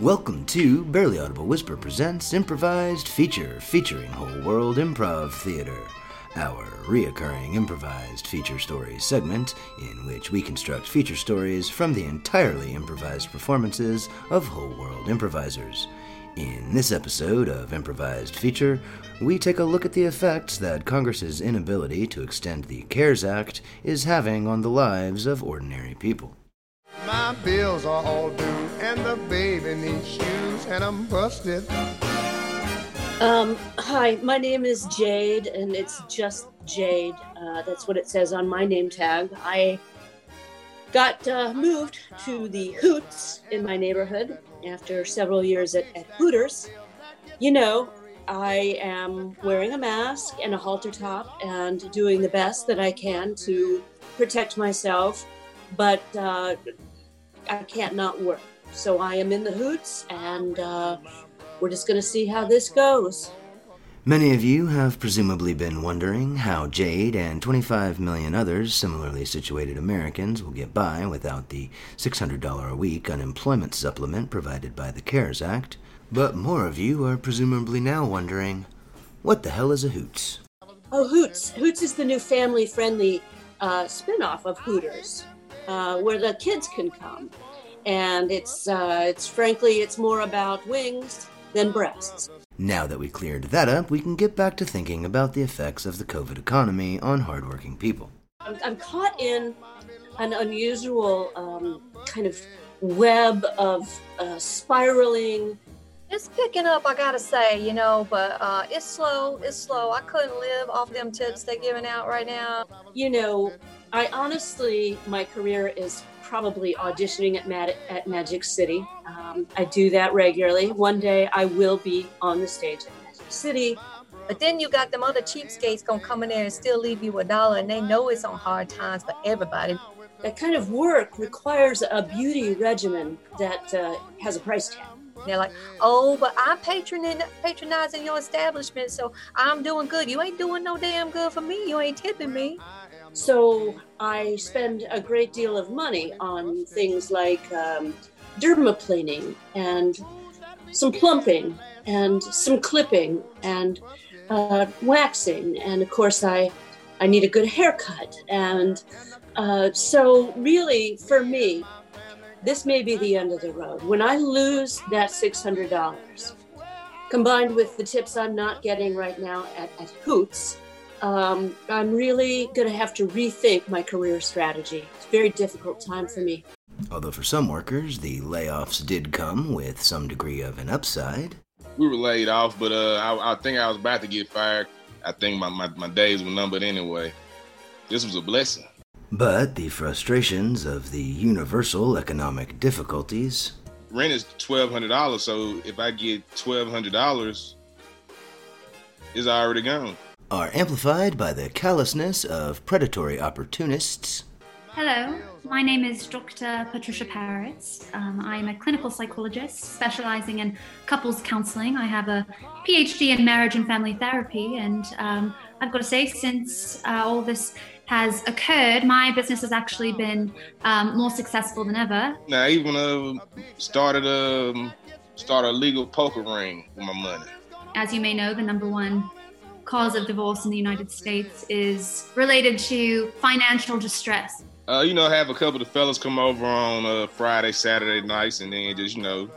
Welcome to Barely Audible Whisper Presents Improvised Feature featuring Whole World Improv Theater, our reoccurring improvised feature stories segment in which we construct feature stories from the entirely improvised performances of Whole World improvisers. In this episode of Improvised Feature, we take a look at the effects that Congress's inability to extend the CARES Act is having on the lives of ordinary people. My bills are all due, and the baby needs shoes, and I'm busted. Um, hi, my name is Jade, and it's just Jade. Uh, that's what it says on my name tag. I got uh, moved to the Hoots in my neighborhood after several years at, at Hooters. You know, I am wearing a mask and a halter top and doing the best that I can to protect myself, but uh, I can't not work. So I am in the Hoots, and uh, we're just going to see how this goes. Many of you have presumably been wondering how Jade and 25 million others similarly situated Americans will get by without the $600 a week unemployment supplement provided by the CARES Act. But more of you are presumably now wondering what the hell is a Hoots? Oh, Hoots. Hoots is the new family friendly uh, spin off of Hooters uh, where the kids can come. And it's, uh, it's frankly, it's more about wings than breasts. Now that we cleared that up, we can get back to thinking about the effects of the COVID economy on hardworking people. I'm, I'm caught in an unusual um, kind of web of uh, spiraling. It's picking up, I gotta say, you know, but uh, it's slow. It's slow. I couldn't live off them tips they're giving out right now. You know, I honestly, my career is probably auditioning at, Mag- at Magic City. Um, I do that regularly. One day I will be on the stage at Magic City. But then you got them other cheapskates gonna come in there and still leave you a dollar, and they know it's on hard times for everybody. That kind of work requires a beauty regimen that uh, has a price tag. They're like, oh, but I'm patronizing your establishment, so I'm doing good. You ain't doing no damn good for me. You ain't tipping me. So I spend a great deal of money on things like um, dermaplaning and some plumping and some clipping and uh, waxing. And of course, I, I need a good haircut. And uh, so, really, for me, this may be the end of the road. When I lose that $600, combined with the tips I'm not getting right now at, at Hoots, um, I'm really going to have to rethink my career strategy. It's a very difficult time for me. Although for some workers, the layoffs did come with some degree of an upside. We were laid off, but uh, I, I think I was about to get fired. I think my, my, my days were numbered anyway. This was a blessing. But the frustrations of the universal economic difficulties. Rent is twelve hundred dollars, so if I get twelve hundred dollars, it's already gone. Are amplified by the callousness of predatory opportunists. Hello, my name is Dr. Patricia Paritz. Um, I'm a clinical psychologist specializing in couples counseling. I have a PhD in marriage and family therapy, and um, I've got to say, since uh, all this has occurred, my business has actually been um, more successful than ever. Now, I even uh, started a um, started a legal poker ring with my money. As you may know, the number one cause of divorce in the United States is related to financial distress. Uh, you know, have a couple of fellas come over on uh, Friday, Saturday nights, and then just you know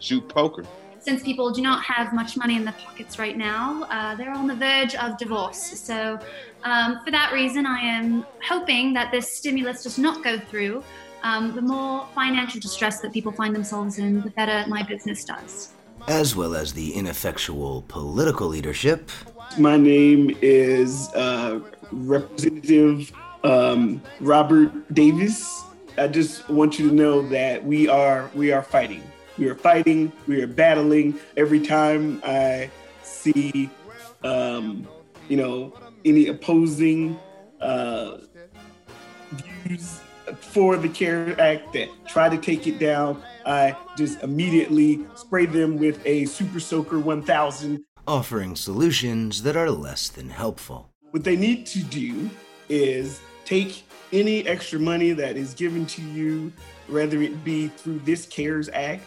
shoot poker. Since people do not have much money in their pockets right now, uh, they're on the verge of divorce. So, um, for that reason, I am hoping that this stimulus does not go through. Um, the more financial distress that people find themselves in, the better my business does. As well as the ineffectual political leadership. My name is uh, Representative um, Robert Davis. I just want you to know that we are we are fighting. We are fighting. We are battling. Every time I see, um, you know, any opposing uh, views for the CARE Act that try to take it down, I just immediately spray them with a Super Soaker 1000. Offering solutions that are less than helpful. What they need to do is take any extra money that is given to you, whether it be through this CARES Act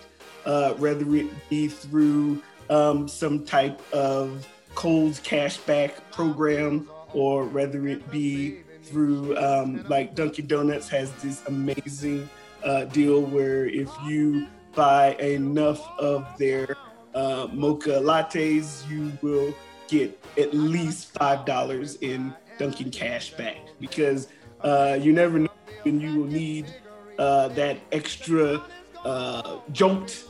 uh, whether it be through um, some type of Kohl's cashback program or whether it be through um, like Dunkin' Donuts has this amazing uh, deal where if you buy enough of their uh, mocha lattes, you will get at least five dollars in Dunkin' cash back because uh, you never know when you will need uh, that extra uh, jolt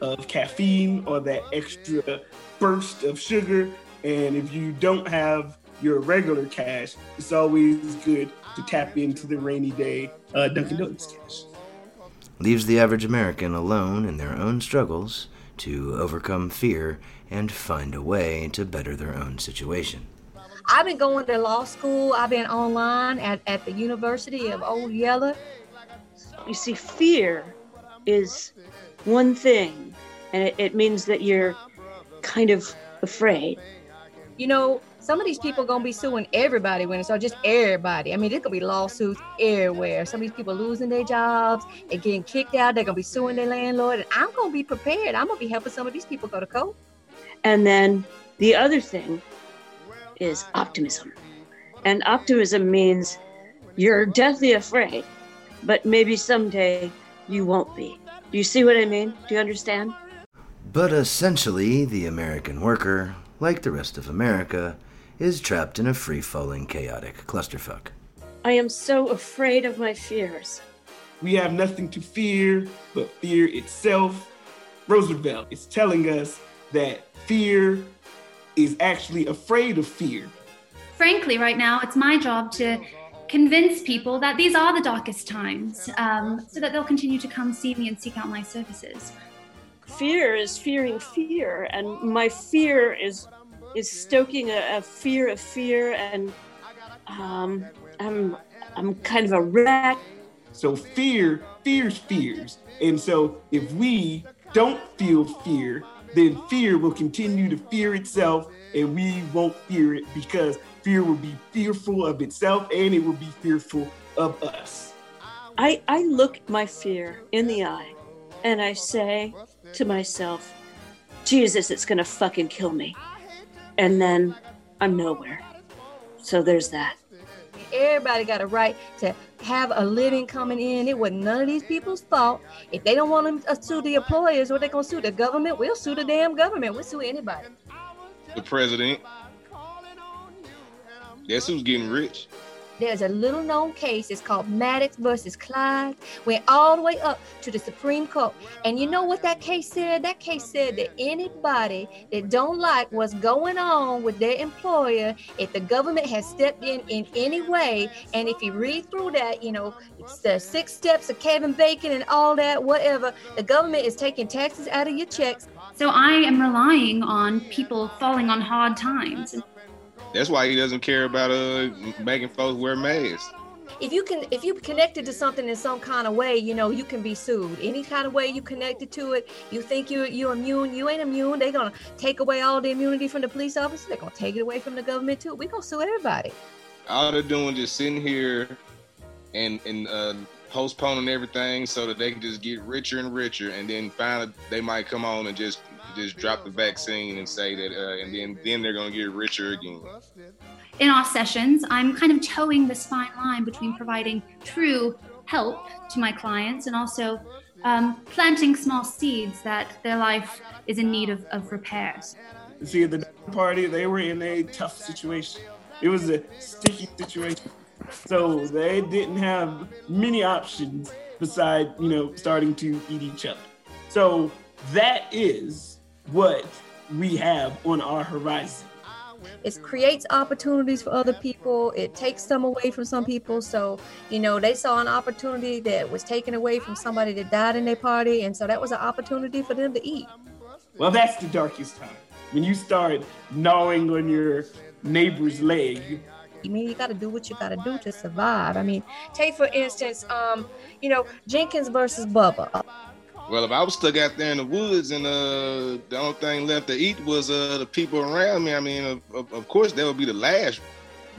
of caffeine or that extra burst of sugar. And if you don't have your regular cash, it's always good to tap into the rainy day uh, Dunkin' Donuts cash. Leaves the average American alone in their own struggles to overcome fear and find a way to better their own situation. I've been going to law school. I've been online at, at the University of Old Yeller. You see, fear is one thing, and it, it means that you're kind of afraid. You know, some of these people are gonna be suing everybody when it's or just everybody. I mean, there's gonna be lawsuits everywhere. Some of these people losing their jobs, they're getting kicked out, they're gonna be suing their landlord, and I'm gonna be prepared. I'm gonna be helping some of these people go to court. And then the other thing is optimism. And optimism means you're deathly afraid, but maybe someday you won't be. Do you see what I mean? Do you understand? But essentially, the American worker, like the rest of America, is trapped in a free falling, chaotic clusterfuck. I am so afraid of my fears. We have nothing to fear but fear itself. Roosevelt is telling us that fear is actually afraid of fear. Frankly, right now, it's my job to convince people that these are the darkest times um, so that they'll continue to come see me and seek out my services. Fear is fearing fear, and my fear is is stoking a, a fear of fear, and um, I'm I'm kind of a wreck. So fear fears fears. And so if we don't feel fear, then fear will continue to fear itself and we won't fear it because fear will be fearful of itself and it will be fearful of us. I, I look my fear in the eye and I say to myself, Jesus, it's gonna fucking kill me. And then I'm nowhere. So there's that. Everybody got a right to have a living coming in. It was none of these people's fault. If they don't want to sue the employers, what they gonna sue the government? We'll sue the damn government. We'll sue anybody. The president. Guess who's getting rich? There's a little known case. It's called Maddox versus Clyde. Went all the way up to the Supreme Court. And you know what that case said? That case said that anybody that don't like what's going on with their employer, if the government has stepped in in any way, and if you read through that, you know, the six steps of Kevin Bacon and all that, whatever, the government is taking taxes out of your checks. So I am relying on people falling on hard times. That's why he doesn't care about uh making folks wear masks. if you can if you connected to something in some kind of way you know you can be sued. Any kind of way you connected to it you think you're you're immune you ain't immune they're gonna take away all the immunity from the police officer they're gonna take it away from the government too. We're gonna sue everybody. All they're doing is sitting here and and uh, postponing everything so that they can just get richer and richer, and then finally they might come on and just just drop the vaccine and say that, uh, and then then they're gonna get richer again. in our sessions, I'm kind of towing this fine line between providing true help to my clients and also um, planting small seeds that their life is in need of, of repairs. See, at the party, they were in a tough situation. It was a sticky situation. So they didn't have many options beside, you know, starting to eat each other. So that is what we have on our horizon. it creates opportunities for other people it takes some away from some people so you know they saw an opportunity that was taken away from somebody that died in their party and so that was an opportunity for them to eat Well, that's the darkest time. When you start gnawing on your neighbor's leg. I mean, you got to do what you got to do to survive. I mean, take for instance, um, you know, Jenkins versus Bubba. Well, if I was stuck out there in the woods and uh, the only thing left to eat was uh, the people around me, I mean, of, of, course that would be the last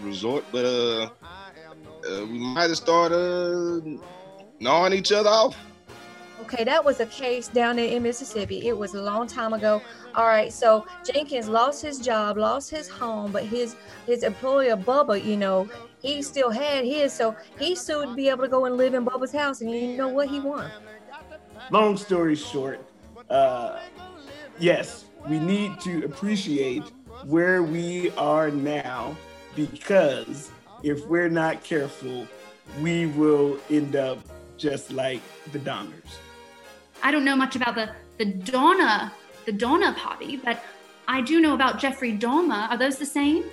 resort. But uh, uh, we might have started uh, gnawing each other off. Okay, that was a case down there in Mississippi. It was a long time ago. All right, so Jenkins lost his job, lost his home, but his his employer Bubba, you know, he still had his, so he to be able to go and live in Bubba's house, and you know what? He won. Long story short, uh, yes, we need to appreciate where we are now because if we're not careful, we will end up just like the Donners. I don't know much about the the Donner the Donna Party, but I do know about Jeffrey Dahmer. Are those the same?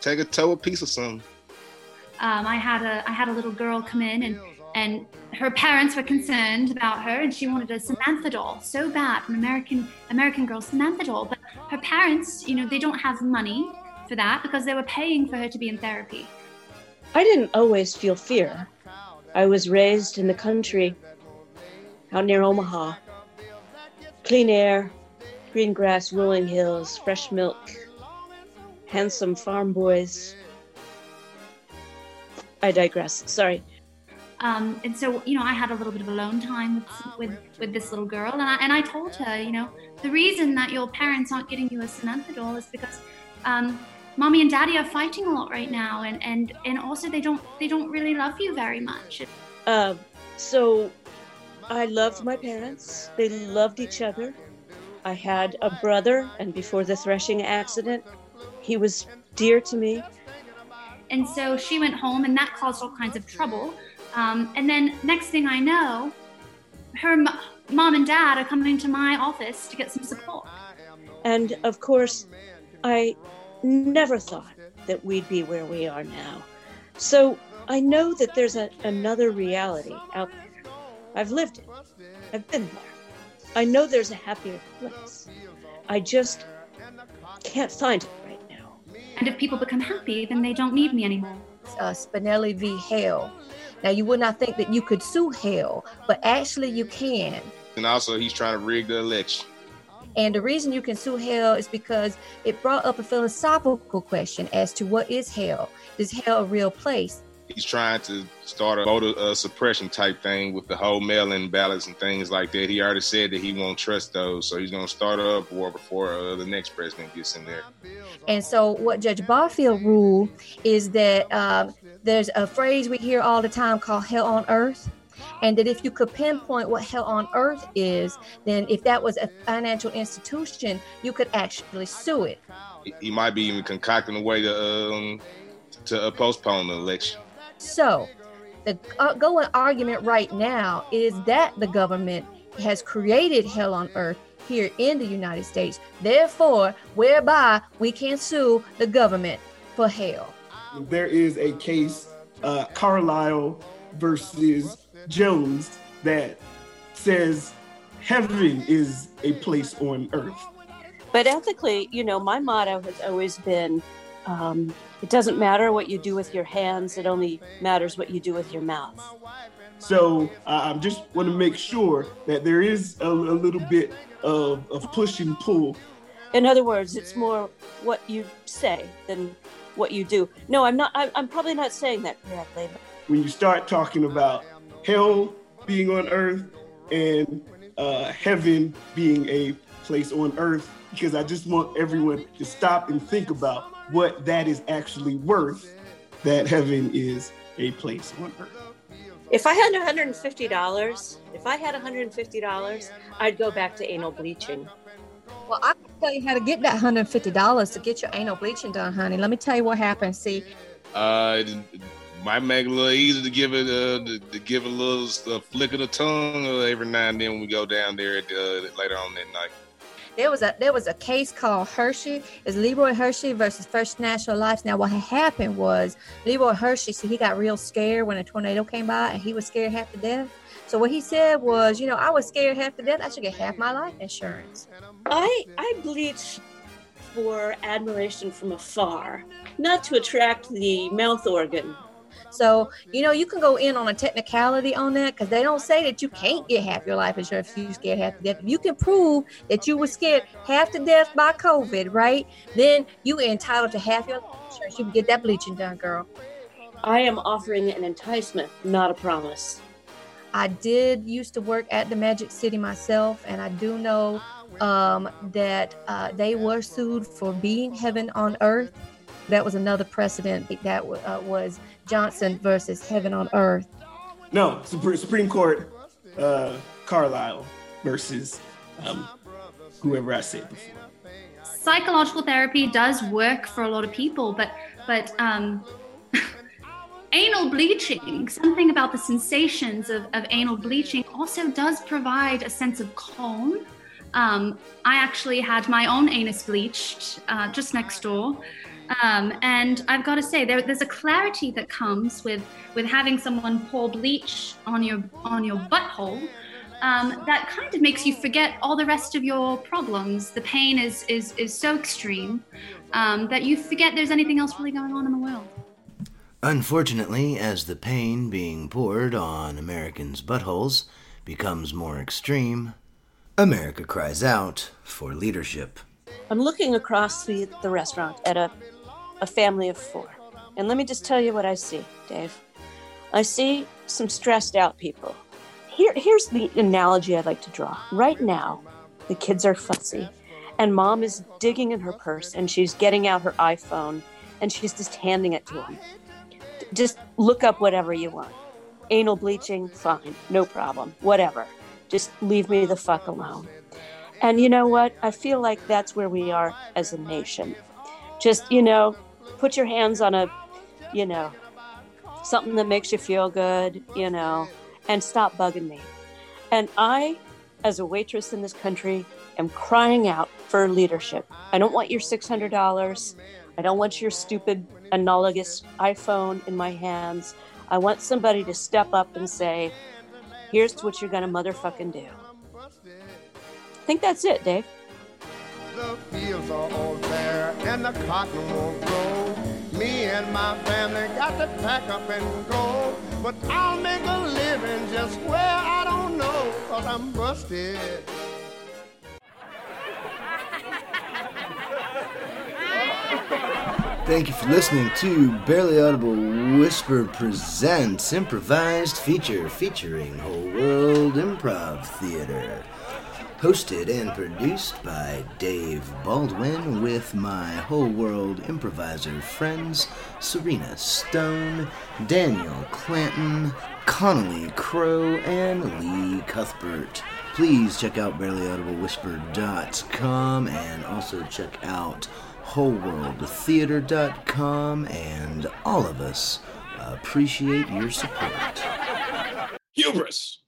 Take a toe a piece of something. Um, I had a I had a little girl come in and and her parents were concerned about her and she wanted a Samantha doll so bad, an American American girl Samantha doll. But her parents, you know, they don't have money for that because they were paying for her to be in therapy. I didn't always feel fear. I was raised in the country, out near Omaha. Clean air, green grass, rolling hills, fresh milk, handsome farm boys. I digress. Sorry. Um, and so, you know, I had a little bit of alone time with, with, with this little girl, and I, and I told her, you know, the reason that your parents aren't getting you a Samantha doll is because um, mommy and daddy are fighting a lot right now, and, and, and also they don't they don't really love you very much. Uh, so I loved my parents. They loved each other. I had a brother, and before the threshing accident, he was dear to me. And so she went home, and that caused all kinds of trouble. Um, and then next thing I know, her m- mom and dad are coming to my office to get some support. And of course, I never thought that we'd be where we are now. So I know that there's a, another reality out there. I've lived it, I've been there. I know there's a happier place. I just can't find it right now. And if people become happy, then they don't need me anymore. Uh, Spinelli v. Hale. Now, you would not think that you could sue hell, but actually you can. And also, he's trying to rig the election. And the reason you can sue hell is because it brought up a philosophical question as to what is hell? Is hell a real place? He's trying to start a voter uh, suppression type thing with the whole mail-in ballots and things like that. He already said that he won't trust those, so he's going to start a war before uh, the next president gets in there. And so, what Judge Barfield ruled is that um, there's a phrase we hear all the time called "hell on earth." and that if you could pinpoint what hell on earth is, then if that was a financial institution, you could actually sue it. He might be even concocting a way to um, to uh, postpone the election. So, the uh, going argument right now is that the government has created hell on earth here in the United States. Therefore, whereby we can sue the government for hell. There is a case, uh, Carlisle versus Jones that says heaven is a place on earth. But ethically, you know, my motto has always been um, it doesn't matter what you do with your hands, it only matters what you do with your mouth. So I uh, just want to make sure that there is a, a little bit of, of push and pull. In other words, it's more what you say than what you do. No, I'm not. I'm, I'm probably not saying that correctly. When you start talking about hell being on earth and uh, heaven being a place on earth because I just want everyone to stop and think about what that is actually worth that heaven is a place on earth. If I had $150, if I had $150, I'd go back to anal bleaching. Well, I can tell you how to get that $150 to get your anal bleaching done, honey. Let me tell you what happened. See, uh, might make it a little easier to give it uh, to, to give it a little uh, flick of the tongue uh, every now and then when we go down there at, uh, later on that night. There was a there was a case called Hershey. It's Leroy Hershey versus First National Life. Now what happened was Leroy Hershey, so he got real scared when a tornado came by, and he was scared half to death. So what he said was, you know, I was scared half to death. I should get half my life insurance. I I bleach for admiration from afar, not to attract the mouth organ so, you know, you can go in on a technicality on that because they don't say that you can't get half your life insurance if you scared half to death. If you can prove that you were scared half to death by COVID, right? Then you are entitled to half your life insurance. You can get that bleaching done, girl. I am offering an enticement, not a promise. I did used to work at the Magic City myself, and I do know um, that uh, they were sued for being heaven on earth. That was another precedent that uh, was Johnson versus Heaven on Earth. No, Supreme Court, uh, Carlisle versus um, whoever I said before. Psychological therapy does work for a lot of people, but but um, anal bleaching, something about the sensations of, of anal bleaching also does provide a sense of calm. Um, I actually had my own anus bleached uh, just next door. Um, and I've got to say, there, there's a clarity that comes with with having someone pour bleach on your on your butthole. Um, that kind of makes you forget all the rest of your problems. The pain is is is so extreme um, that you forget there's anything else really going on in the world. Unfortunately, as the pain being poured on Americans' buttholes becomes more extreme, America cries out for leadership. I'm looking across the, the restaurant at a, a family of four. And let me just tell you what I see, Dave. I see some stressed out people. Here, here's the analogy I'd like to draw. Right now, the kids are fussy, and mom is digging in her purse and she's getting out her iPhone and she's just handing it to them just look up whatever you want. Anal bleaching, fine, no problem, whatever. Just leave me the fuck alone. And you know what? I feel like that's where we are as a nation. Just, you know, put your hands on a, you know, something that makes you feel good, you know, and stop bugging me. And I, as a waitress in this country, am crying out for leadership. I don't want your $600. I don't want your stupid analogous iPhone in my hands. I want somebody to step up and say, here's what you're going to motherfucking do. I think that's it, Dave. The fields are all bare and the cotton won't grow. Me and my family got to pack up and go. But I'll make a living just where I don't know, cause I'm busted. Thank you for listening to Barely Audible Whisper Presents Improvised Feature featuring Whole World Improv Theater. Hosted and produced by Dave Baldwin with my Whole World Improviser friends Serena Stone, Daniel Clanton, Connolly Crow, and Lee Cuthbert. Please check out barelyaudiblewhisper.com and also check out wholeworldtheater.com, and all of us appreciate your support. Hubris!